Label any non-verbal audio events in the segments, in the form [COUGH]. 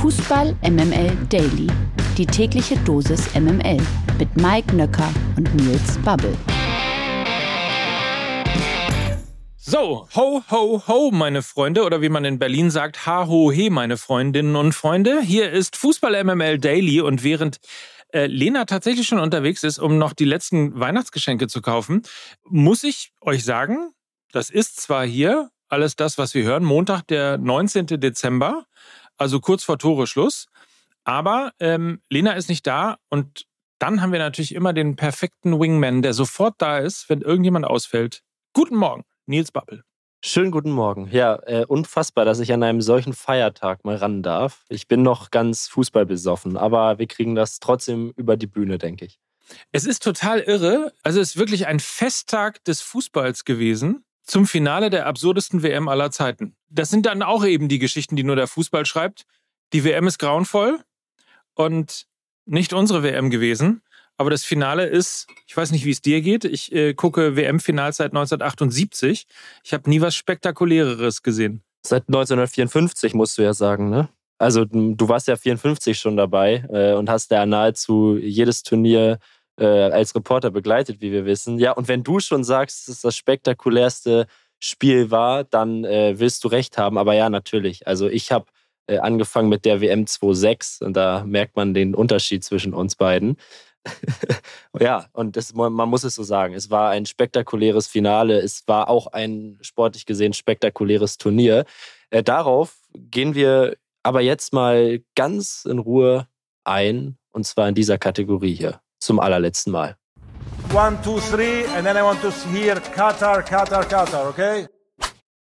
Fußball MML Daily. Die tägliche Dosis MML mit Mike Nöcker und Nils Babbel. So, ho, ho, ho, meine Freunde, oder wie man in Berlin sagt, ha, ho, he, meine Freundinnen und Freunde. Hier ist Fußball MML Daily und während äh, Lena tatsächlich schon unterwegs ist, um noch die letzten Weihnachtsgeschenke zu kaufen, muss ich euch sagen, das ist zwar hier alles das, was wir hören, Montag, der 19. Dezember, also kurz vor Toreschluss, aber ähm, Lena ist nicht da und dann haben wir natürlich immer den perfekten Wingman, der sofort da ist, wenn irgendjemand ausfällt. Guten Morgen, Nils Bappel. Schönen guten Morgen. Ja, äh, unfassbar, dass ich an einem solchen Feiertag mal ran darf. Ich bin noch ganz fußballbesoffen, aber wir kriegen das trotzdem über die Bühne, denke ich. Es ist total irre. Also es ist wirklich ein Festtag des Fußballs gewesen zum Finale der absurdesten WM aller Zeiten. Das sind dann auch eben die Geschichten, die nur der Fußball schreibt. Die WM ist grauenvoll und nicht unsere WM gewesen. Aber das Finale ist, ich weiß nicht, wie es dir geht. Ich äh, gucke WM-Finals seit 1978. Ich habe nie was Spektakuläreres gesehen. Seit 1954 musst du ja sagen, ne? Also du warst ja 54 schon dabei äh, und hast ja nahezu jedes Turnier äh, als Reporter begleitet, wie wir wissen. Ja, und wenn du schon sagst, dass das spektakulärste Spiel war, dann äh, willst du recht haben. Aber ja, natürlich. Also ich habe äh, angefangen mit der WM 2.6 und da merkt man den Unterschied zwischen uns beiden. [LAUGHS] ja, und das, man muss es so sagen. Es war ein spektakuläres Finale. Es war auch ein sportlich gesehen spektakuläres Turnier. Äh, darauf gehen wir aber jetzt mal ganz in Ruhe ein. Und zwar in dieser Kategorie hier. Zum allerletzten Mal. One, two, three, and then I want to hear Qatar, Qatar, Qatar, okay?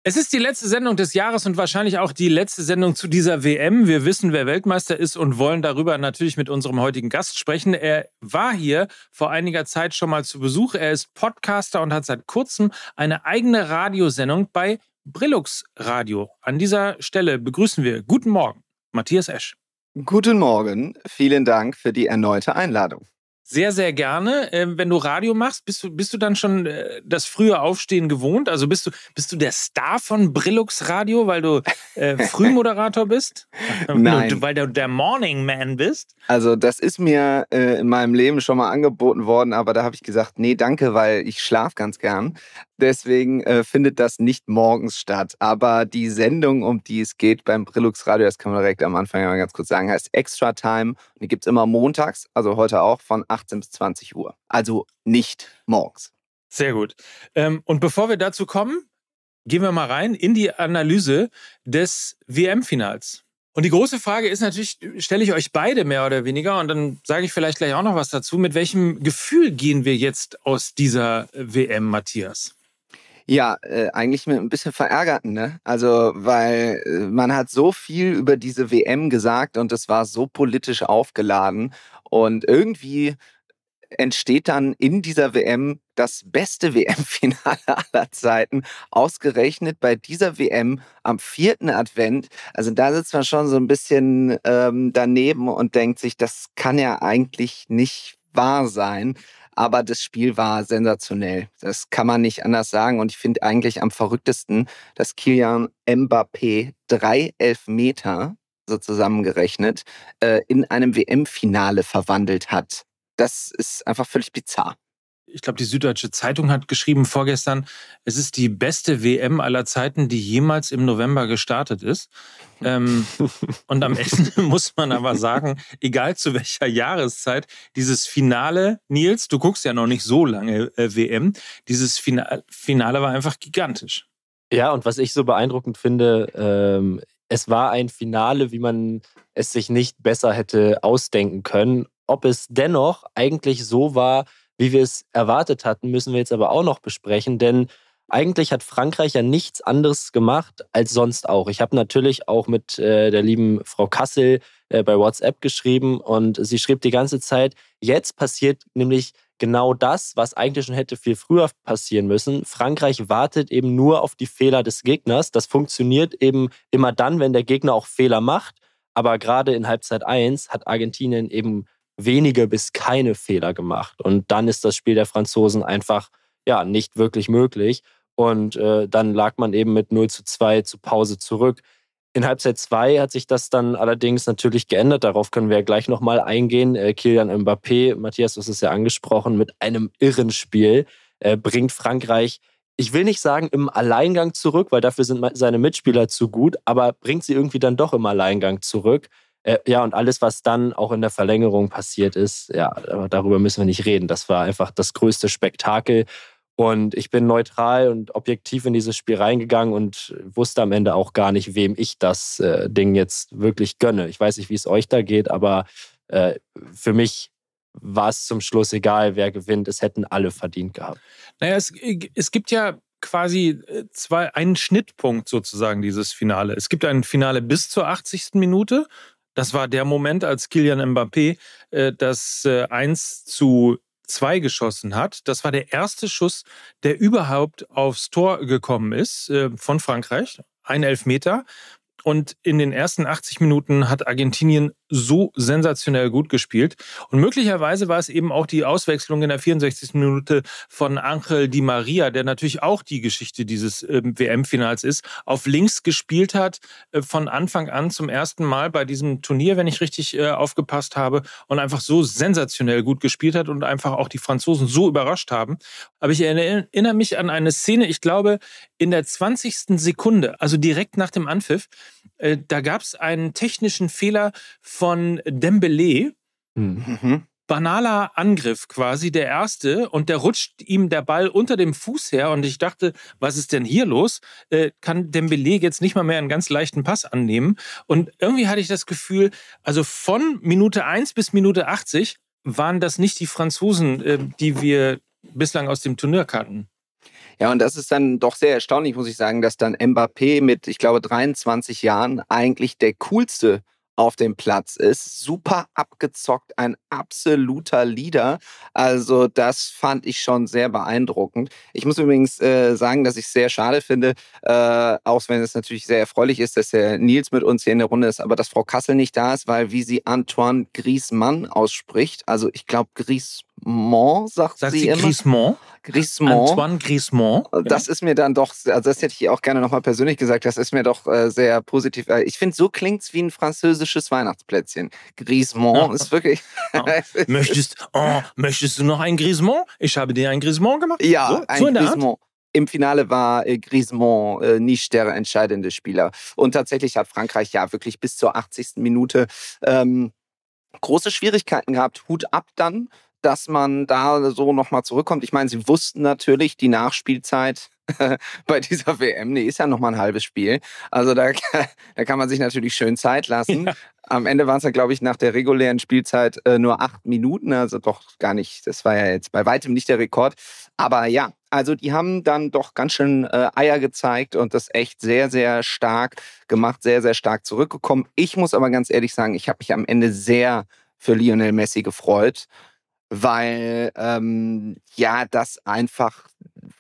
Es ist die letzte Sendung des Jahres und wahrscheinlich auch die letzte Sendung zu dieser WM. Wir wissen, wer Weltmeister ist und wollen darüber natürlich mit unserem heutigen Gast sprechen. Er war hier vor einiger Zeit schon mal zu Besuch. Er ist Podcaster und hat seit kurzem eine eigene Radiosendung bei Brillux Radio. An dieser Stelle begrüßen wir Guten Morgen, Matthias Esch. Guten Morgen, vielen Dank für die erneute Einladung. Sehr, sehr gerne. Ähm, wenn du Radio machst, bist du, bist du dann schon äh, das frühe Aufstehen gewohnt? Also bist du, bist du der Star von Brillux Radio, weil du äh, [LAUGHS] Frühmoderator bist? Nein. weil du der Morning Man bist? Also das ist mir äh, in meinem Leben schon mal angeboten worden, aber da habe ich gesagt, nee, danke, weil ich schlafe ganz gern. Deswegen äh, findet das nicht morgens statt. Aber die Sendung, um die es geht beim Brillux Radio, das kann man direkt am Anfang mal ganz kurz sagen, heißt Extra Time. Und die gibt es immer montags, also heute auch von 18 bis 20 Uhr. Also nicht morgens. Sehr gut. Ähm, und bevor wir dazu kommen, gehen wir mal rein in die Analyse des WM-Finals. Und die große Frage ist natürlich, stelle ich euch beide mehr oder weniger und dann sage ich vielleicht gleich auch noch was dazu. Mit welchem Gefühl gehen wir jetzt aus dieser WM, Matthias? Ja, äh, eigentlich mit ein bisschen verärgerten, ne? Also, weil äh, man hat so viel über diese WM gesagt und es war so politisch aufgeladen und irgendwie entsteht dann in dieser WM das beste [LAUGHS] WM-Finale aller Zeiten, ausgerechnet bei dieser WM am vierten Advent. Also da sitzt man schon so ein bisschen ähm, daneben und denkt sich, das kann ja eigentlich nicht wahr sein. Aber das Spiel war sensationell. Das kann man nicht anders sagen. Und ich finde eigentlich am verrücktesten, dass Kilian Mbappé drei Elfmeter so zusammengerechnet äh, in einem WM-Finale verwandelt hat. Das ist einfach völlig bizarr ich glaube, die Süddeutsche Zeitung hat geschrieben vorgestern, es ist die beste WM aller Zeiten, die jemals im November gestartet ist. Ähm, [LAUGHS] und am Ende [LAUGHS] muss man aber sagen, egal zu welcher Jahreszeit, dieses Finale, Nils, du guckst ja noch nicht so lange äh, WM, dieses Finale, Finale war einfach gigantisch. Ja, und was ich so beeindruckend finde, ähm, es war ein Finale, wie man es sich nicht besser hätte ausdenken können. Ob es dennoch eigentlich so war, wie wir es erwartet hatten, müssen wir jetzt aber auch noch besprechen, denn eigentlich hat Frankreich ja nichts anderes gemacht als sonst auch. Ich habe natürlich auch mit äh, der lieben Frau Kassel äh, bei WhatsApp geschrieben und sie schrieb die ganze Zeit, jetzt passiert nämlich genau das, was eigentlich schon hätte viel früher passieren müssen. Frankreich wartet eben nur auf die Fehler des Gegners. Das funktioniert eben immer dann, wenn der Gegner auch Fehler macht. Aber gerade in Halbzeit 1 hat Argentinien eben wenige bis keine Fehler gemacht. Und dann ist das Spiel der Franzosen einfach ja nicht wirklich möglich. Und äh, dann lag man eben mit 0 zu 2 zu Pause zurück. In Halbzeit 2 hat sich das dann allerdings natürlich geändert. Darauf können wir ja gleich nochmal eingehen. Äh, Kilian Mbappé, Matthias, du hast es ja angesprochen, mit einem irren Spiel äh, bringt Frankreich, ich will nicht sagen im Alleingang zurück, weil dafür sind seine Mitspieler zu gut, aber bringt sie irgendwie dann doch im Alleingang zurück. Äh, ja, und alles, was dann auch in der Verlängerung passiert ist, ja, darüber müssen wir nicht reden. Das war einfach das größte Spektakel. Und ich bin neutral und objektiv in dieses Spiel reingegangen und wusste am Ende auch gar nicht, wem ich das äh, Ding jetzt wirklich gönne. Ich weiß nicht, wie es euch da geht, aber äh, für mich war es zum Schluss egal, wer gewinnt. Es hätten alle verdient gehabt. Naja, es, es gibt ja quasi äh, zwei, einen Schnittpunkt sozusagen, dieses Finale. Es gibt ein Finale bis zur 80. Minute. Das war der Moment, als Kilian Mbappé äh, das äh, 1 zu 2 geschossen hat. Das war der erste Schuss, der überhaupt aufs Tor gekommen ist äh, von Frankreich. Ein Elfmeter. Und in den ersten 80 Minuten hat Argentinien so sensationell gut gespielt. Und möglicherweise war es eben auch die Auswechslung in der 64. Minute von Angel Di Maria, der natürlich auch die Geschichte dieses äh, WM-Finals ist, auf links gespielt hat, äh, von Anfang an zum ersten Mal bei diesem Turnier, wenn ich richtig äh, aufgepasst habe, und einfach so sensationell gut gespielt hat und einfach auch die Franzosen so überrascht haben. Aber ich erinnere mich an eine Szene, ich glaube, in der 20. Sekunde, also direkt nach dem Anpfiff, äh, da gab es einen technischen Fehler von Dembele. Mhm. Banaler Angriff quasi, der erste, und der rutscht ihm der Ball unter dem Fuß her. Und ich dachte, was ist denn hier los? Äh, kann Dembele jetzt nicht mal mehr einen ganz leichten Pass annehmen? Und irgendwie hatte ich das Gefühl, also von Minute 1 bis Minute 80 waren das nicht die Franzosen, äh, die wir bislang aus dem Turnier kannten. Ja, und das ist dann doch sehr erstaunlich, muss ich sagen, dass dann Mbappé mit, ich glaube, 23 Jahren eigentlich der coolste auf dem Platz ist. Super abgezockt, ein absoluter Leader. Also das fand ich schon sehr beeindruckend. Ich muss übrigens äh, sagen, dass ich es sehr schade finde, äh, auch wenn es natürlich sehr erfreulich ist, dass der Nils mit uns hier in der Runde ist, aber dass Frau Kassel nicht da ist, weil wie sie Antoine Griezmann ausspricht, also ich glaube Griezmann sagt, sagt sie, sie immer. Griezmann? Griezmann. Antoine Griezmann. Das ist mir dann doch, also das hätte ich auch gerne nochmal persönlich gesagt, das ist mir doch äh, sehr positiv. Äh, ich finde, so klingt es wie ein französisches Weihnachtsplätzchen. Griezmann [LAUGHS] ist wirklich. Oh. [LAUGHS] möchtest, oh, möchtest du noch ein Griezmann? Ich habe dir ein Griezmann gemacht. Ja, so, ein so Griezmann. Im Finale war äh, Griezmann äh, nicht der entscheidende Spieler. Und tatsächlich hat Frankreich ja wirklich bis zur 80. Minute ähm, große Schwierigkeiten gehabt. Hut ab dann dass man da so nochmal zurückkommt. Ich meine, sie wussten natürlich, die Nachspielzeit [LAUGHS] bei dieser WM, die ist ja nochmal ein halbes Spiel. Also da, [LAUGHS] da kann man sich natürlich schön Zeit lassen. Ja. Am Ende waren es ja, glaube ich, nach der regulären Spielzeit äh, nur acht Minuten. Also doch gar nicht, das war ja jetzt bei weitem nicht der Rekord. Aber ja, also die haben dann doch ganz schön äh, Eier gezeigt und das echt sehr, sehr stark gemacht, sehr, sehr stark zurückgekommen. Ich muss aber ganz ehrlich sagen, ich habe mich am Ende sehr für Lionel Messi gefreut weil ähm, ja das einfach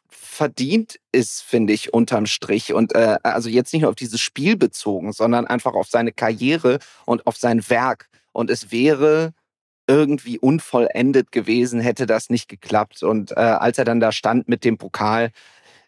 verdient ist, finde ich, unterm Strich. Und äh, also jetzt nicht nur auf dieses Spiel bezogen, sondern einfach auf seine Karriere und auf sein Werk. Und es wäre irgendwie unvollendet gewesen, hätte das nicht geklappt. Und äh, als er dann da stand mit dem Pokal,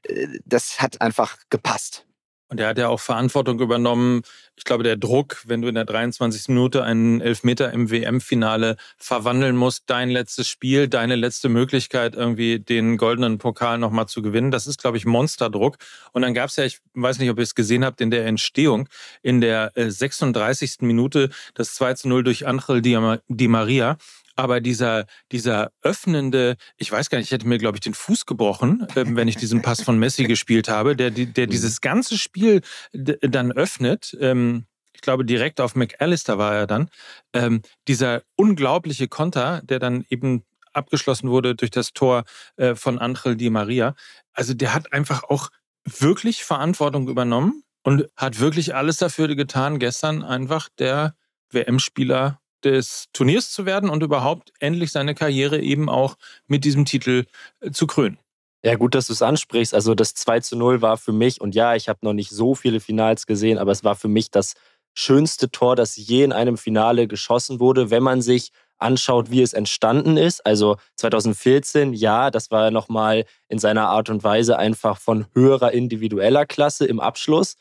äh, das hat einfach gepasst. Und er hat ja auch Verantwortung übernommen. Ich glaube, der Druck, wenn du in der 23. Minute einen Elfmeter im WM-Finale verwandeln musst, dein letztes Spiel, deine letzte Möglichkeit, irgendwie den goldenen Pokal nochmal zu gewinnen, das ist, glaube ich, Monsterdruck. Und dann gab es ja, ich weiß nicht, ob ihr es gesehen habt, in der Entstehung, in der 36. Äh, Minute das 2 zu 0 durch Angel Di Maria. Aber dieser, dieser öffnende, ich weiß gar nicht, ich hätte mir, glaube ich, den Fuß gebrochen, äh, wenn ich diesen Pass von Messi gespielt habe, der, der mhm. dieses ganze Spiel dann öffnet. Ähm, ich glaube, direkt auf McAllister war er dann. Ähm, dieser unglaubliche Konter, der dann eben abgeschlossen wurde durch das Tor äh, von Angel Di Maria. Also der hat einfach auch wirklich Verantwortung übernommen und hat wirklich alles dafür getan, gestern einfach der WM-Spieler des Turniers zu werden und überhaupt endlich seine Karriere eben auch mit diesem Titel äh, zu krönen. Ja, gut, dass du es ansprichst. Also das 2 zu 0 war für mich, und ja, ich habe noch nicht so viele Finals gesehen, aber es war für mich das schönste Tor, das je in einem Finale geschossen wurde, wenn man sich anschaut, wie es entstanden ist. Also 2014, ja, das war nochmal in seiner Art und Weise einfach von höherer individueller Klasse im Abschluss.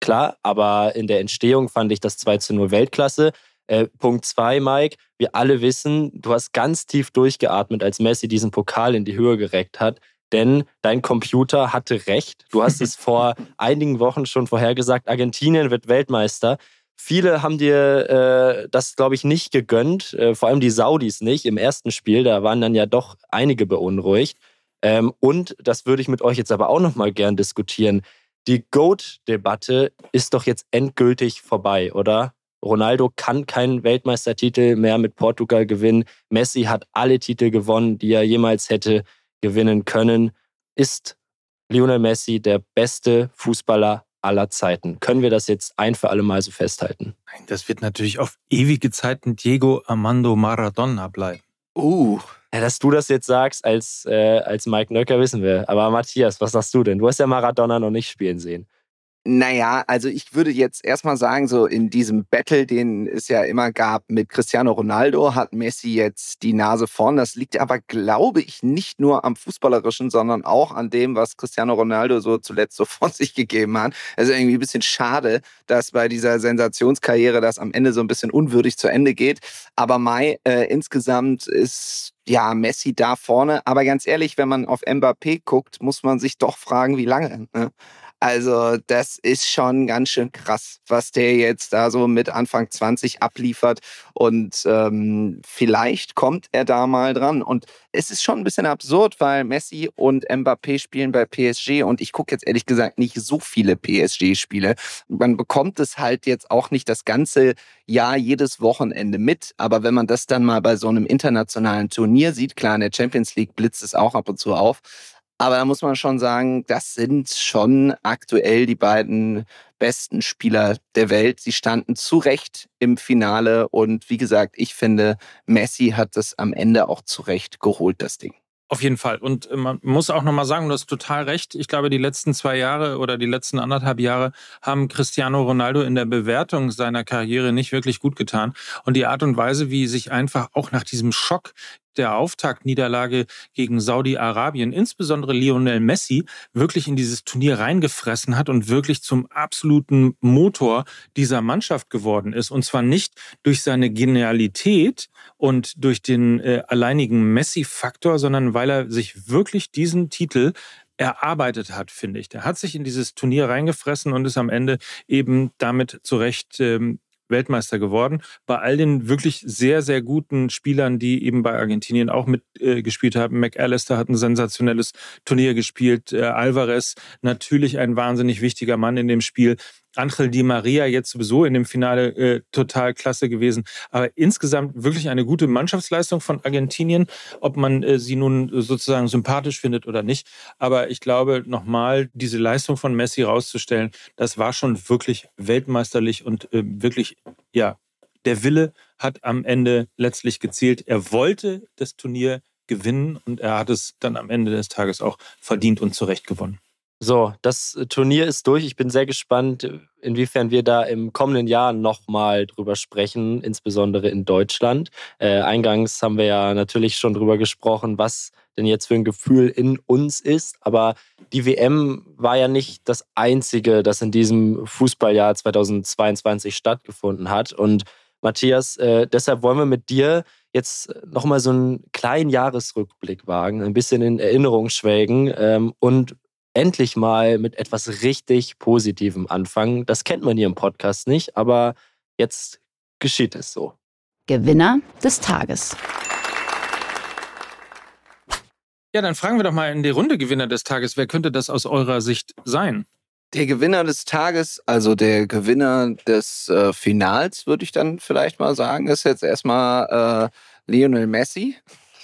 klar, aber in der Entstehung fand ich das 2 zu 0 Weltklasse. Äh, Punkt 2, Mike, wir alle wissen, du hast ganz tief durchgeatmet, als Messi diesen Pokal in die Höhe gereckt hat. Denn dein Computer hatte recht. Du hast es [LAUGHS] vor einigen Wochen schon vorhergesagt, Argentinien wird Weltmeister. Viele haben dir äh, das, glaube ich, nicht gegönnt, äh, vor allem die Saudis nicht im ersten Spiel. Da waren dann ja doch einige beunruhigt. Ähm, und das würde ich mit euch jetzt aber auch noch mal gern diskutieren. Die GOAT-Debatte ist doch jetzt endgültig vorbei, oder? Ronaldo kann keinen Weltmeistertitel mehr mit Portugal gewinnen. Messi hat alle Titel gewonnen, die er jemals hätte gewinnen können. Ist Lionel Messi der beste Fußballer aller Zeiten? Können wir das jetzt ein für alle Mal so festhalten? Nein, das wird natürlich auf ewige Zeiten Diego Armando Maradona bleiben. Uh. Ja, dass du das jetzt sagst als, äh, als Mike Nöcker, wissen wir. Aber Matthias, was sagst du denn? Du hast ja Maradona noch nicht spielen sehen. Naja, also ich würde jetzt erstmal sagen, so in diesem Battle, den es ja immer gab mit Cristiano Ronaldo, hat Messi jetzt die Nase vorn. Das liegt aber, glaube ich, nicht nur am Fußballerischen, sondern auch an dem, was Cristiano Ronaldo so zuletzt so [LAUGHS] von sich gegeben hat. Also irgendwie ein bisschen schade, dass bei dieser Sensationskarriere das am Ende so ein bisschen unwürdig zu Ende geht. Aber Mai, äh, insgesamt ist ja, Messi da vorne. Aber ganz ehrlich, wenn man auf Mbappé guckt, muss man sich doch fragen, wie lange. Ne? Also das ist schon ganz schön krass, was der jetzt da so mit Anfang 20 abliefert. Und ähm, vielleicht kommt er da mal dran. Und es ist schon ein bisschen absurd, weil Messi und Mbappé spielen bei PSG. Und ich gucke jetzt ehrlich gesagt nicht so viele PSG-Spiele. Man bekommt es halt jetzt auch nicht das ganze Jahr, jedes Wochenende mit. Aber wenn man das dann mal bei so einem internationalen Turnier sieht, klar, in der Champions League blitzt es auch ab und zu auf. Aber da muss man schon sagen, das sind schon aktuell die beiden besten Spieler der Welt. Sie standen zu Recht im Finale und wie gesagt, ich finde, Messi hat das am Ende auch zu Recht geholt, das Ding. Auf jeden Fall. Und äh, man muss auch nochmal sagen, du hast total recht. Ich glaube, die letzten zwei Jahre oder die letzten anderthalb Jahre haben Cristiano Ronaldo in der Bewertung seiner Karriere nicht wirklich gut getan. Und die Art und Weise, wie sich einfach auch nach diesem Schock der Auftaktniederlage gegen Saudi-Arabien, insbesondere Lionel Messi, wirklich in dieses Turnier reingefressen hat und wirklich zum absoluten Motor dieser Mannschaft geworden ist. Und zwar nicht durch seine Genialität und durch den äh, alleinigen Messi-Faktor, sondern weil er sich wirklich diesen Titel erarbeitet hat, finde ich. Der hat sich in dieses Turnier reingefressen und ist am Ende eben damit zurecht ähm, Weltmeister geworden. Bei all den wirklich sehr, sehr guten Spielern, die eben bei Argentinien auch mitgespielt äh, haben. McAllister hat ein sensationelles Turnier gespielt. Äh, Alvarez natürlich ein wahnsinnig wichtiger Mann in dem Spiel. Angel Di Maria jetzt sowieso in dem Finale äh, total klasse gewesen. Aber insgesamt wirklich eine gute Mannschaftsleistung von Argentinien, ob man äh, sie nun sozusagen sympathisch findet oder nicht. Aber ich glaube, nochmal diese Leistung von Messi rauszustellen, das war schon wirklich weltmeisterlich und äh, wirklich, ja, der Wille hat am Ende letztlich gezählt. Er wollte das Turnier gewinnen und er hat es dann am Ende des Tages auch verdient und zurecht gewonnen. So, das äh, Turnier ist durch. Ich bin sehr gespannt, inwiefern wir da im kommenden Jahr nochmal drüber sprechen, insbesondere in Deutschland. Äh, eingangs haben wir ja natürlich schon drüber gesprochen, was denn jetzt für ein Gefühl in uns ist. Aber die WM war ja nicht das Einzige, das in diesem Fußballjahr 2022 stattgefunden hat. Und Matthias, äh, deshalb wollen wir mit dir jetzt nochmal so einen kleinen Jahresrückblick wagen, ein bisschen in Erinnerung schwelgen ähm, und endlich mal mit etwas richtig Positivem anfangen. Das kennt man hier im Podcast nicht, aber jetzt geschieht es so. Gewinner des Tages. Ja, dann fragen wir doch mal in die Runde Gewinner des Tages. Wer könnte das aus eurer Sicht sein? Der Gewinner des Tages, also der Gewinner des äh, Finals, würde ich dann vielleicht mal sagen, ist jetzt erstmal äh, Lionel Messi.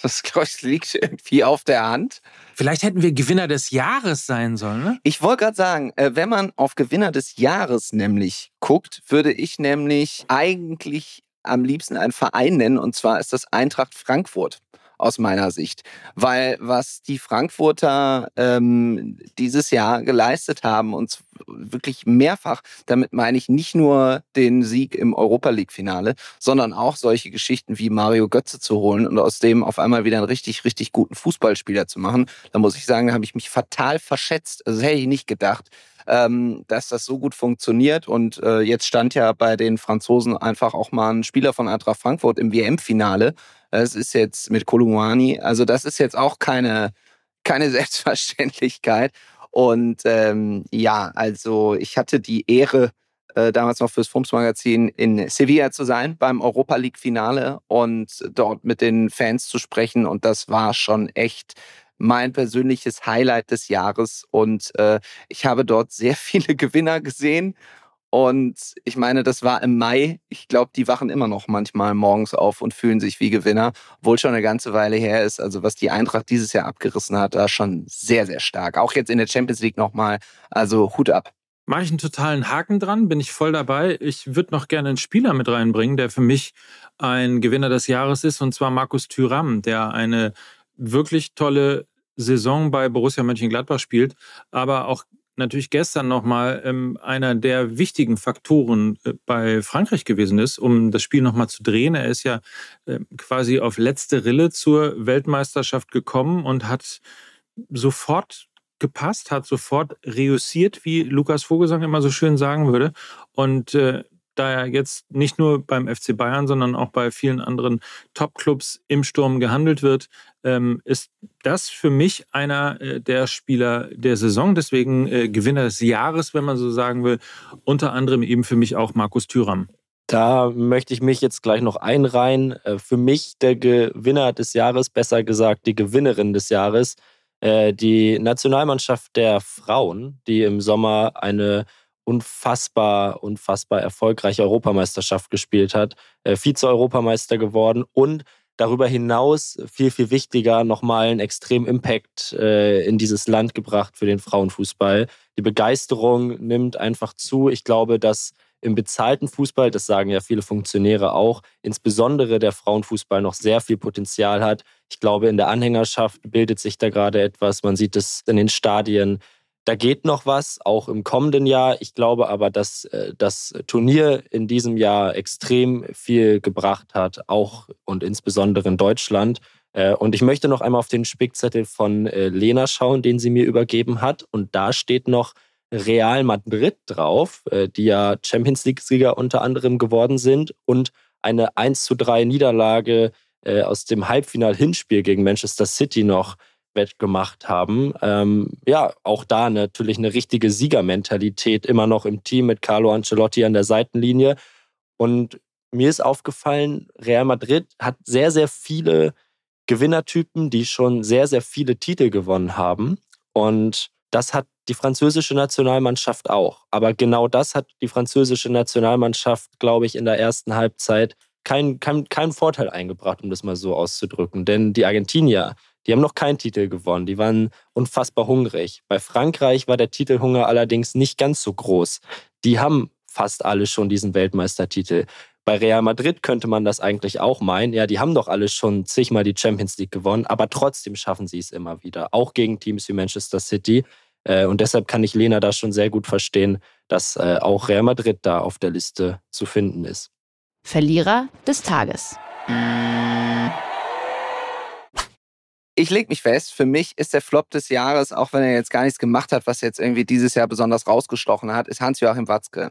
Das, [LAUGHS] liegt irgendwie auf der Hand. Vielleicht hätten wir Gewinner des Jahres sein sollen, ne? Ich wollte gerade sagen, äh, wenn man auf Gewinner des Jahres nämlich guckt, würde ich nämlich eigentlich am liebsten einen Verein nennen, und zwar ist das Eintracht Frankfurt aus meiner Sicht. Weil was die Frankfurter ähm, dieses Jahr geleistet haben, und wirklich mehrfach, damit meine ich nicht nur den Sieg im Europa League-Finale, sondern auch solche Geschichten wie Mario Götze zu holen und aus dem auf einmal wieder einen richtig, richtig guten Fußballspieler zu machen, da muss ich sagen, da habe ich mich fatal verschätzt. Also das hätte ich nicht gedacht. Ähm, dass das so gut funktioniert. Und äh, jetzt stand ja bei den Franzosen einfach auch mal ein Spieler von Eintracht Frankfurt im WM-Finale. Das ist jetzt mit Kolumani. Also das ist jetzt auch keine, keine [LAUGHS] Selbstverständlichkeit. Und ähm, ja, also ich hatte die Ehre, äh, damals noch fürs Fums Magazin in Sevilla zu sein beim Europa League Finale und dort mit den Fans zu sprechen. Und das war schon echt mein persönliches Highlight des Jahres. Und äh, ich habe dort sehr [LAUGHS] viele Gewinner gesehen. Und ich meine, das war im Mai. Ich glaube, die wachen immer noch manchmal morgens auf und fühlen sich wie Gewinner, obwohl schon eine ganze Weile her ist. Also was die Eintracht dieses Jahr abgerissen hat, war schon sehr, sehr stark. Auch jetzt in der Champions League nochmal. Also Hut ab. Mache ich einen totalen Haken dran, bin ich voll dabei. Ich würde noch gerne einen Spieler mit reinbringen, der für mich ein Gewinner des Jahres ist, und zwar Markus Thüram, der eine wirklich tolle Saison bei Borussia Mönchengladbach spielt, aber auch natürlich gestern nochmal ähm, einer der wichtigen Faktoren äh, bei Frankreich gewesen ist, um das Spiel nochmal zu drehen. Er ist ja äh, quasi auf letzte Rille zur Weltmeisterschaft gekommen und hat sofort gepasst, hat sofort reüssiert, wie Lukas Vogelsang immer so schön sagen würde. Und äh, da er jetzt nicht nur beim FC Bayern, sondern auch bei vielen anderen Top-Clubs im Sturm gehandelt wird, ähm, ist das für mich einer äh, der Spieler der Saison. Deswegen äh, Gewinner des Jahres, wenn man so sagen will. Unter anderem eben für mich auch Markus Thüram. Da möchte ich mich jetzt gleich noch einreihen. Äh, für mich der Gewinner des Jahres, besser gesagt die Gewinnerin des Jahres, die Nationalmannschaft der Frauen, die im Sommer eine unfassbar, unfassbar erfolgreiche Europameisterschaft gespielt hat, äh, Vize-Europameister geworden und darüber hinaus, viel, viel wichtiger, nochmal einen extremen Impact äh, in dieses Land gebracht für den Frauenfußball. Die Begeisterung nimmt einfach zu. Ich glaube, dass im bezahlten Fußball, das sagen ja viele Funktionäre auch, insbesondere der Frauenfußball noch sehr viel Potenzial hat. Ich glaube, in der Anhängerschaft bildet sich da gerade etwas. Man sieht es in den Stadien. Da geht noch was, auch im kommenden Jahr. Ich glaube aber, dass äh, das Turnier in diesem Jahr extrem viel gebracht hat, auch und insbesondere in Deutschland. Äh, und ich möchte noch einmal auf den Spickzettel von äh, Lena schauen, den sie mir übergeben hat. Und da steht noch Real Madrid drauf, die ja Champions League-Sieger unter anderem geworden sind und eine 1 zu 3 Niederlage aus dem Halbfinal-Hinspiel gegen Manchester City noch wettgemacht haben. Ähm, ja, auch da natürlich eine richtige Siegermentalität immer noch im Team mit Carlo Ancelotti an der Seitenlinie. Und mir ist aufgefallen, Real Madrid hat sehr, sehr viele Gewinnertypen, die schon sehr, sehr viele Titel gewonnen haben. Und das hat die französische Nationalmannschaft auch. Aber genau das hat die französische Nationalmannschaft, glaube ich, in der ersten Halbzeit keinen kein, kein Vorteil eingebracht, um das mal so auszudrücken. Denn die Argentinier, die haben noch keinen Titel gewonnen. Die waren unfassbar hungrig. Bei Frankreich war der Titelhunger allerdings nicht ganz so groß. Die haben fast alle schon diesen Weltmeistertitel. Bei Real Madrid könnte man das eigentlich auch meinen. Ja, die haben doch alle schon zigmal die Champions League gewonnen, aber trotzdem schaffen sie es immer wieder. Auch gegen Teams wie Manchester City. Äh, und deshalb kann ich Lena da schon sehr gut verstehen, dass äh, auch Real Madrid da auf der Liste zu finden ist. Verlierer des Tages. Ich lege mich fest, für mich ist der Flop des Jahres, auch wenn er jetzt gar nichts gemacht hat, was jetzt irgendwie dieses Joachim besonders rausgestochen hat, ist Hans-Joachim Watzke.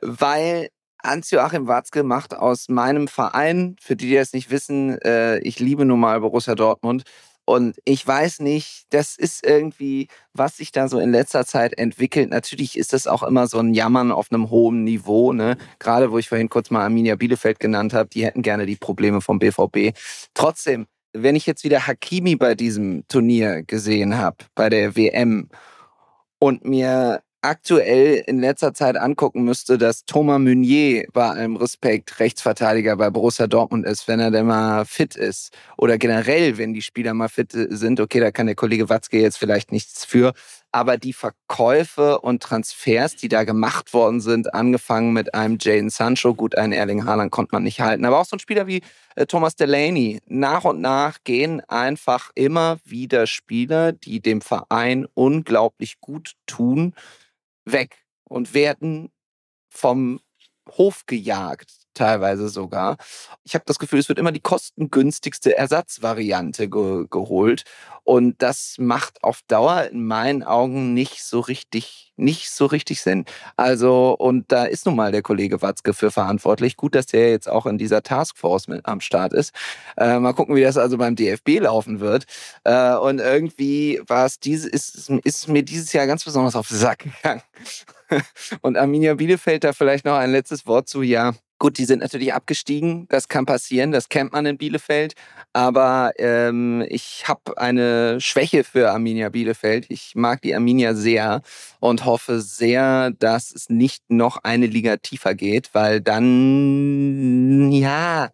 Weil Hans-Joachim Watzke macht aus meinem Verein, für die, die es nicht wissen, äh, ich liebe nun mal Borussia Dortmund. Und ich weiß nicht, das ist irgendwie, was sich da so in letzter Zeit entwickelt. Natürlich ist das auch immer so ein Jammern auf einem hohen Niveau. Ne? Gerade wo ich vorhin kurz mal Arminia Bielefeld genannt habe, die hätten gerne die Probleme vom BVB. Trotzdem, wenn ich jetzt wieder Hakimi bei diesem Turnier gesehen habe, bei der WM, und mir aktuell in letzter Zeit angucken müsste, dass Thomas Meunier bei allem Respekt Rechtsverteidiger bei Borussia Dortmund ist, wenn er denn mal fit ist. Oder generell, wenn die Spieler mal fit sind. Okay, da kann der Kollege Watzke jetzt vielleicht nichts für. Aber die Verkäufe und Transfers, die da gemacht worden sind, angefangen mit einem Jaden Sancho, gut, einen Erling Haaland konnte man nicht halten, aber auch so ein Spieler wie äh, Thomas Delaney. Nach und nach gehen einfach immer wieder Spieler, die dem Verein unglaublich gut tun, weg und werden vom Hof gejagt. Teilweise sogar. Ich habe das Gefühl, es wird immer die kostengünstigste Ersatzvariante ge geholt. Und das macht auf Dauer in meinen Augen nicht so richtig, nicht so richtig Sinn. Also, und da ist nun mal der Kollege Watzke für verantwortlich. Gut, dass der jetzt auch in dieser Taskforce mit am Start ist. Äh, mal gucken, wie das also beim DFB laufen wird. Äh, und irgendwie war es diese, ist, ist mir dieses Jahr ganz besonders auf den Sack gegangen. [LAUGHS] und Arminia Bielefeld da vielleicht noch ein letztes Wort zu, ja. Gut, die sind natürlich abgestiegen, das kann passieren, das kennt man in Bielefeld. Aber ähm, ich habe eine Schwäche für Arminia Bielefeld. Ich mag die Arminia sehr und hoffe sehr, dass es nicht noch eine Liga tiefer geht, weil dann, ja,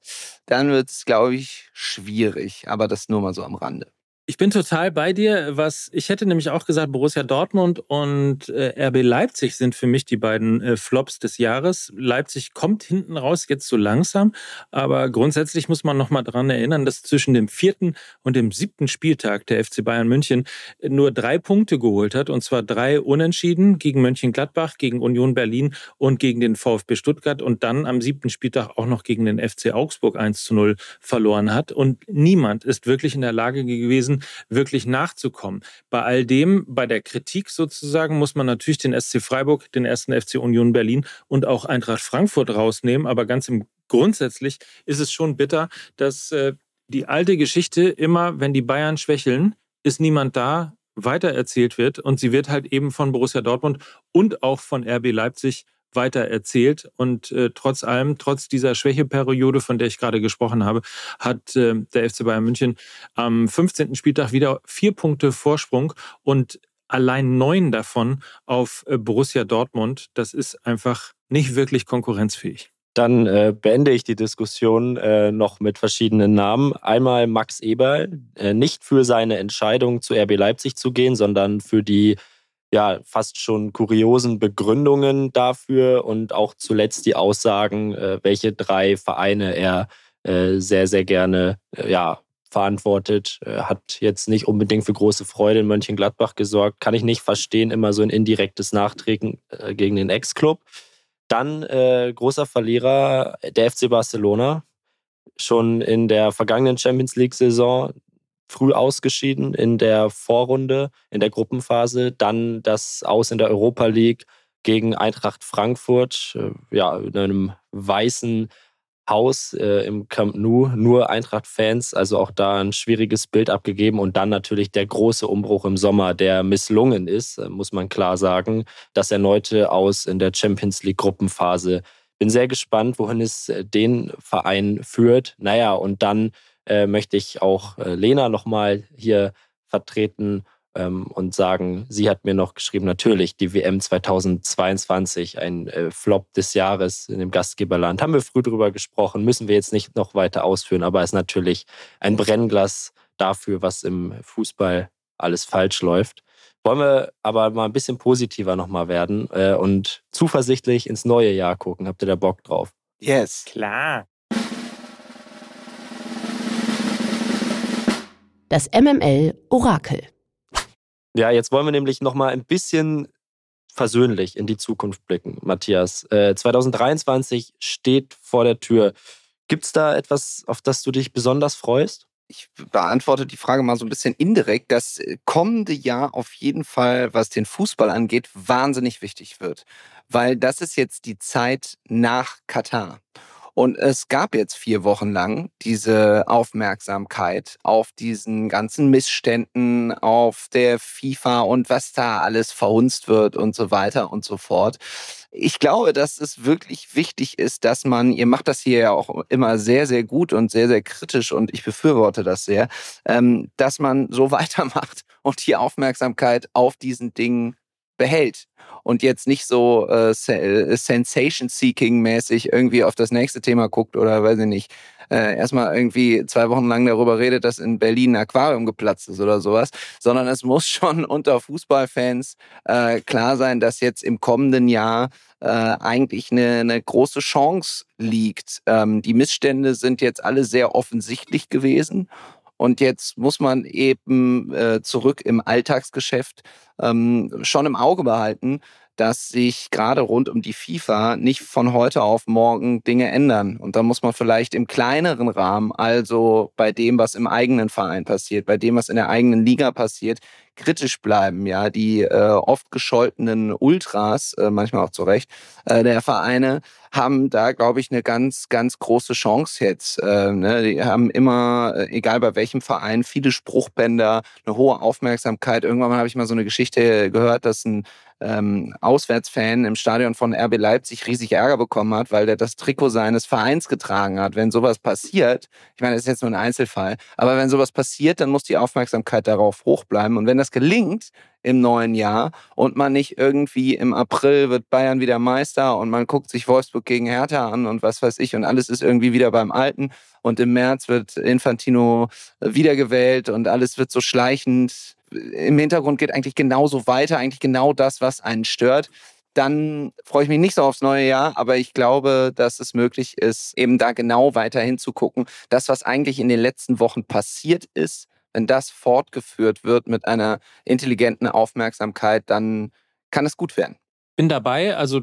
dann wird es, glaube ich, schwierig. Aber das nur mal so am Rande. Ich bin total bei dir. Was ich hätte nämlich auch gesagt, Borussia Dortmund und äh, RB Leipzig sind für mich die beiden äh, Flops des Jahres. Leipzig kommt hinten raus jetzt so langsam, aber grundsätzlich muss man noch mal daran erinnern, dass zwischen dem vierten und dem siebten Spieltag der FC Bayern München äh, nur drei Punkte geholt hat und zwar drei Unentschieden gegen Mönchengladbach, gegen Union Berlin und gegen den VfB Stuttgart und dann am siebten Spieltag auch noch gegen den FC Augsburg 1 zu 0 verloren hat und niemand ist wirklich in der Lage gewesen wirklich nachzukommen. Bei all dem, bei der Kritik sozusagen, muss man natürlich den SC Freiburg, den ersten FC Union Berlin und auch Eintracht Frankfurt rausnehmen. Aber ganz im grundsätzlich ist es schon bitter, dass äh, die alte Geschichte immer, wenn die Bayern schwächeln, ist niemand da, weitererzählt wird und sie wird halt eben von Borussia Dortmund und auch von RB Leipzig weiter erzählt. Und äh, trotz allem, trotz dieser Schwächeperiode, von der ich gerade gesprochen habe, hat äh, der FC Bayern München am 15. Spieltag wieder vier Punkte Vorsprung und allein neun davon auf äh, Borussia Dortmund. Das ist einfach nicht wirklich konkurrenzfähig. Dann äh, beende ich die Diskussion äh, noch mit verschiedenen Namen. Einmal Max Eberl, äh, nicht für seine Entscheidung zu RB Leipzig zu gehen, sondern für die ja fast schon kuriosen Begründungen dafür und auch zuletzt die Aussagen, äh, welche drei Vereine er äh, sehr, sehr gerne äh, ja, verantwortet. Hat jetzt nicht unbedingt für große Freude in Mönchengladbach gesorgt. Kann ich nicht verstehen, immer so ein indirektes Nachtreten gegen den Ex-Club. Dann äh, großer Verlierer der FC Barcelona. Schon in der vergangenen Champions League-Saison früh ausgeschieden in der Vorrunde, in der Gruppenphase. Dann das Aus in der Europa League gegen Eintracht Frankfurt, äh, ja, in einem weißen Haus äh, im Camp Nou, nur Eintracht-Fans, also auch da ein schwieriges Bild abgegeben und dann natürlich der große Umbruch im Sommer, der misslungen ist, äh, muss man klar sagen. Das erneute Aus in der Champions League-Gruppenphase. Bin sehr gespannt, wohin es äh, den Verein führt. Naja, und dann äh, möchte ich auch äh, Lena nochmal hier vertreten ähm, und sagen, sie hat mir noch geschrieben, natürlich die WM 2022, ein äh, Flop des Jahres in dem Gastgeberland. Haben wir früh drüber gesprochen, müssen wir jetzt nicht noch weiter ausführen, aber ist natürlich ein Brennglas dafür, was im Fußball alles falsch läuft. Wollen wir aber mal ein bisschen positiver nochmal werden äh, und zuversichtlich ins neue Jahr gucken. Habt ihr da Bock drauf? Yes. Klar. Das MML Orakel. Ja, jetzt wollen wir nämlich noch mal ein bisschen versöhnlich in die Zukunft blicken, Matthias. Äh, 2023 steht vor der Tür. Gibt es da etwas, auf das du dich besonders freust? Ich beantworte die Frage mal so ein bisschen indirekt. Das kommende Jahr auf jeden Fall, was den Fußball angeht, wahnsinnig wichtig wird. Weil das ist jetzt die Zeit nach Katar. Und es gab jetzt vier Wochen lang diese Aufmerksamkeit auf diesen ganzen Missständen, auf der FIFA und was da alles verhunzt wird und so weiter und so fort. Ich glaube, dass es wirklich wichtig ist, dass man, ihr macht das hier ja auch immer sehr, sehr gut und sehr, sehr kritisch und ich befürworte das sehr, ähm, dass man so [LAUGHS] weitermacht und die Aufmerksamkeit auf diesen Dingen behält und jetzt nicht so äh, äh, Sensation-Seeking-mäßig irgendwie auf das nächste Thema guckt oder weiß ich nicht, äh, erstmal irgendwie zwei Wochen lang darüber redet, dass in Berlin ein Aquarium geplatzt ist oder sowas, sondern es muss schon [LAUGHS] unter Fußballfans äh, klar sein, dass jetzt im kommenden Jahr äh, eigentlich eine, eine große Chance liegt. Ähm, die Missstände sind jetzt alle sehr offensichtlich gewesen und jetzt muss man eben äh, zurück im Alltagsgeschäft ähm, schon im Auge behalten, dass sich gerade rund um die FIFA nicht von heute auf morgen Dinge ändern. Und da muss man vielleicht im kleineren Rahmen, also bei dem, was im eigenen Verein passiert, bei dem, was in der eigenen Liga passiert, kritisch bleiben. Ja, die äh, oft gescholtenen Ultras, äh, manchmal auch zu Recht, äh, der Vereine haben da, glaube ich, eine ganz, ganz große Chance jetzt. Äh, ne? Die haben immer, äh, egal bei welchem Verein, viele Spruchbänder, eine hohe Aufmerksamkeit. Irgendwann habe ich mal so eine Geschichte gehört, dass ein ähm, Auswärtsfan im Stadion von RB Leipzig riesig Ärger bekommen hat, weil der das Trikot seines Vereins getragen hat. Wenn sowas passiert, ich meine, das ist jetzt nur ein Einzelfall, aber wenn sowas passiert, dann muss die Aufmerksamkeit darauf hoch bleiben. Und wenn das gelingt, im neuen Jahr und man nicht irgendwie im April wird Bayern wieder Meister und man guckt sich Wolfsburg gegen Hertha an und was weiß ich und alles ist irgendwie wieder beim Alten und im März wird Infantino wiedergewählt und alles wird so schleichend. Im Hintergrund geht eigentlich genauso weiter, eigentlich genau das, was einen stört dann freue ich mich nicht so aufs neue Jahr, aber ich glaube, dass es möglich ist, eben da genau weiter hinzugucken. Das, was eigentlich in den letzten Wochen passiert ist, wenn das fortgeführt wird mit einer intelligenten Aufmerksamkeit, dann kann es gut werden. Bin dabei. Also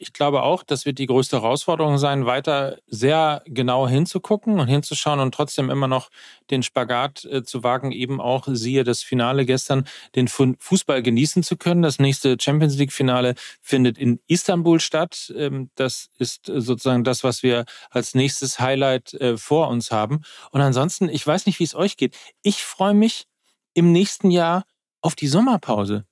ich glaube auch, das wird die größte Herausforderung sein, weiter sehr genau hinzugucken und hinzuschauen und trotzdem immer noch den Spagat äh, zu wagen, eben auch, siehe das Finale gestern, den Fußball genießen zu können. Das nächste Champions League-Finale findet in Istanbul statt. Ähm, das ist sozusagen das, was wir als nächstes Highlight äh, vor uns haben. Und ansonsten, ich weiß nicht, wie es euch geht. Ich freue mich im nächsten Jahr auf die Sommerpause.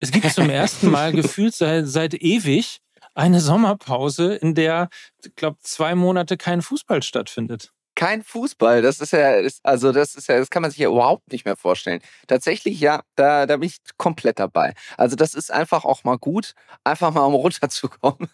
Es gibt zum ersten Mal [LAUGHS] gefühlt seit, seit ewig eine Sommerpause, in der, ich glaube, zwei Monate kein Fußball stattfindet kein Fußball. Das ist ja, also das ist ja, das kann man sich ja überhaupt nicht mehr vorstellen. Tatsächlich, ja, da, da bin ich komplett dabei. Also das ist einfach auch mal gut, einfach mal um [LAUGHS] runterzukommen.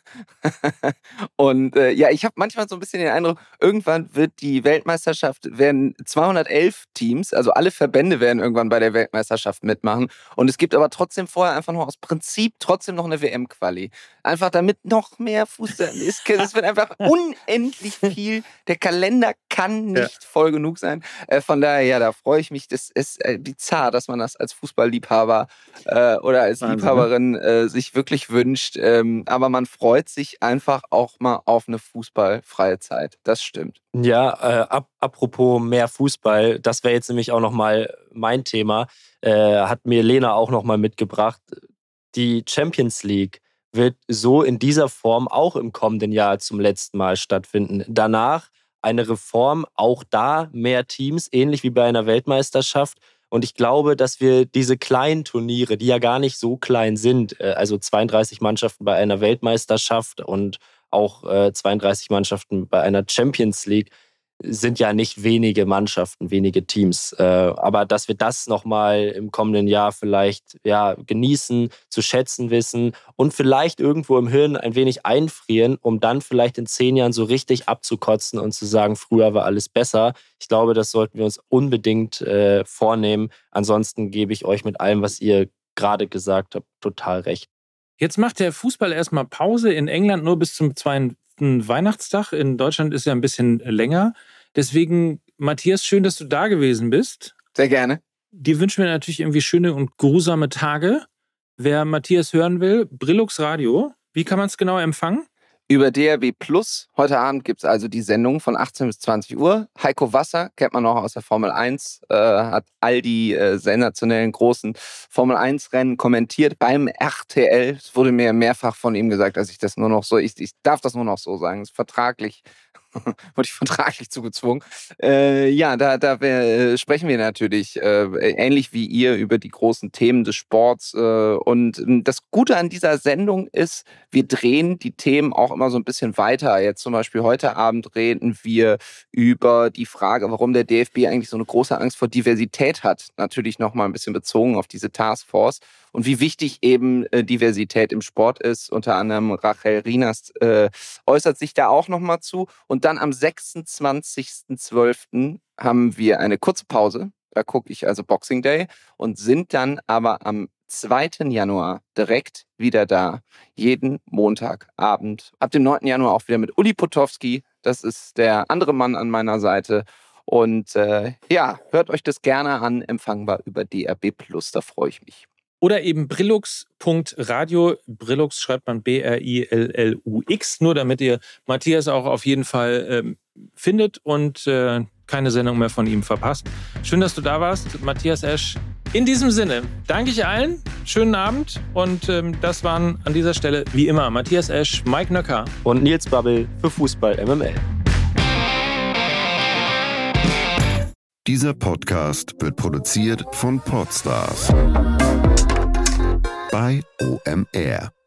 Und äh, ja, ich habe manchmal so ein bisschen den Eindruck, irgendwann wird die Weltmeisterschaft, werden 211 Teams, also alle Verbände werden irgendwann bei der Weltmeisterschaft mitmachen. Und es gibt aber trotzdem vorher einfach nur aus Prinzip trotzdem noch eine WM-Quali. Einfach damit noch mehr Fußball ist. Es wird einfach unendlich viel. Der Kalender kann nicht ja. voll genug sein. Äh, von daher, ja, da freue ich mich. Das ist äh, bizarr, dass man das als Fußballliebhaber äh, oder als Wahnsinn, ne? Liebhaberin äh, sich wirklich wünscht. Ähm, aber man freut sich einfach auch mal auf eine fußballfreie Zeit. Das stimmt. Ja, äh, ap apropos mehr Fußball, das wäre jetzt nämlich auch nochmal mein Thema. Äh, hat mir Lena auch nochmal mitgebracht. Die Champions League wird so in dieser Form auch im kommenden Jahr zum letzten Mal stattfinden. Danach eine Reform, auch da mehr Teams, ähnlich wie bei einer Weltmeisterschaft. Und ich glaube, dass wir diese kleinen Turniere, die ja gar nicht so klein sind, äh, also 32 Mannschaften bei einer Weltmeisterschaft und auch 32 äh, Mannschaften bei einer Champions League, sind ja nicht wenige Mannschaften, wenige Teams. Äh, aber dass wir das nochmal im kommenden Jahr vielleicht ja, genießen, zu schätzen wissen und vielleicht irgendwo im Hirn ein wenig einfrieren, um dann vielleicht in zehn Jahren so richtig abzukotzen und zu sagen, früher war alles besser. Ich glaube, das sollten wir uns unbedingt äh, vornehmen. Ansonsten gebe ich euch mit allem, was ihr gerade gesagt habt, total recht. Jetzt macht der Fußball erstmal Pause in England nur bis zum zweiten Weihnachtstag. In Deutschland ist ja ein bisschen länger. Deswegen, Matthias, schön, dass du da gewesen bist. Sehr gerne. Dir wünschen wir natürlich irgendwie schöne und grusame Tage. Wer Matthias hören will, Brillux Radio. Wie kann man es genau empfangen? Über DRB Plus. Heute Abend gibt es also die Sendung von 18 bis 20 Uhr. Heiko Wasser, kennt man noch aus der Formel 1, äh, hat all die äh, sensationellen großen Formel 1-Rennen kommentiert beim RTL. Es wurde mir mehrfach von ihm gesagt, dass ich das nur noch so, ich, ich darf das nur noch so sagen, es ist vertraglich [LAUGHS] wurde ich vertraglich zugezwungen. Äh, ja, da, da äh, sprechen wir natürlich äh, ähnlich wie ihr über die großen Themen des Sports. Äh, und ähm, das Gute an dieser Sendung ist, wir drehen die Themen auch immer so ein bisschen weiter. Jetzt zum Beispiel heute Abend reden wir über die Frage, warum der DFB eigentlich so eine große Angst vor Diversität hat. Natürlich nochmal ein bisschen bezogen auf diese Taskforce und wie wichtig eben äh, Diversität im Sport ist. Unter anderem Rachel Rinas äh, äußert sich da auch nochmal zu. Dann am 26.12. haben wir eine kurze Pause. Da gucke ich also Boxing Day und sind dann aber am 2. Januar direkt wieder da. Jeden Montagabend. Ab dem 9. Januar auch wieder mit Uli Potowski. Das ist der andere Mann an meiner Seite. Und äh, ja, hört euch das gerne an, empfangbar über DRB Plus, da freue ich mich. Oder eben brillux.radio. Brillux schreibt man B-R-I-L-L-U-X, nur damit ihr Matthias auch auf jeden Fall ähm, findet und äh, keine Sendung mehr von ihm verpasst. Schön, dass du da warst, Matthias Esch. In diesem Sinne danke ich allen, schönen Abend und ähm, das waren an dieser Stelle wie immer Matthias Esch, Mike Nöcker und Nils Babbel für Fußball MML. Dieser Podcast wird produziert von Podstars bei OMR.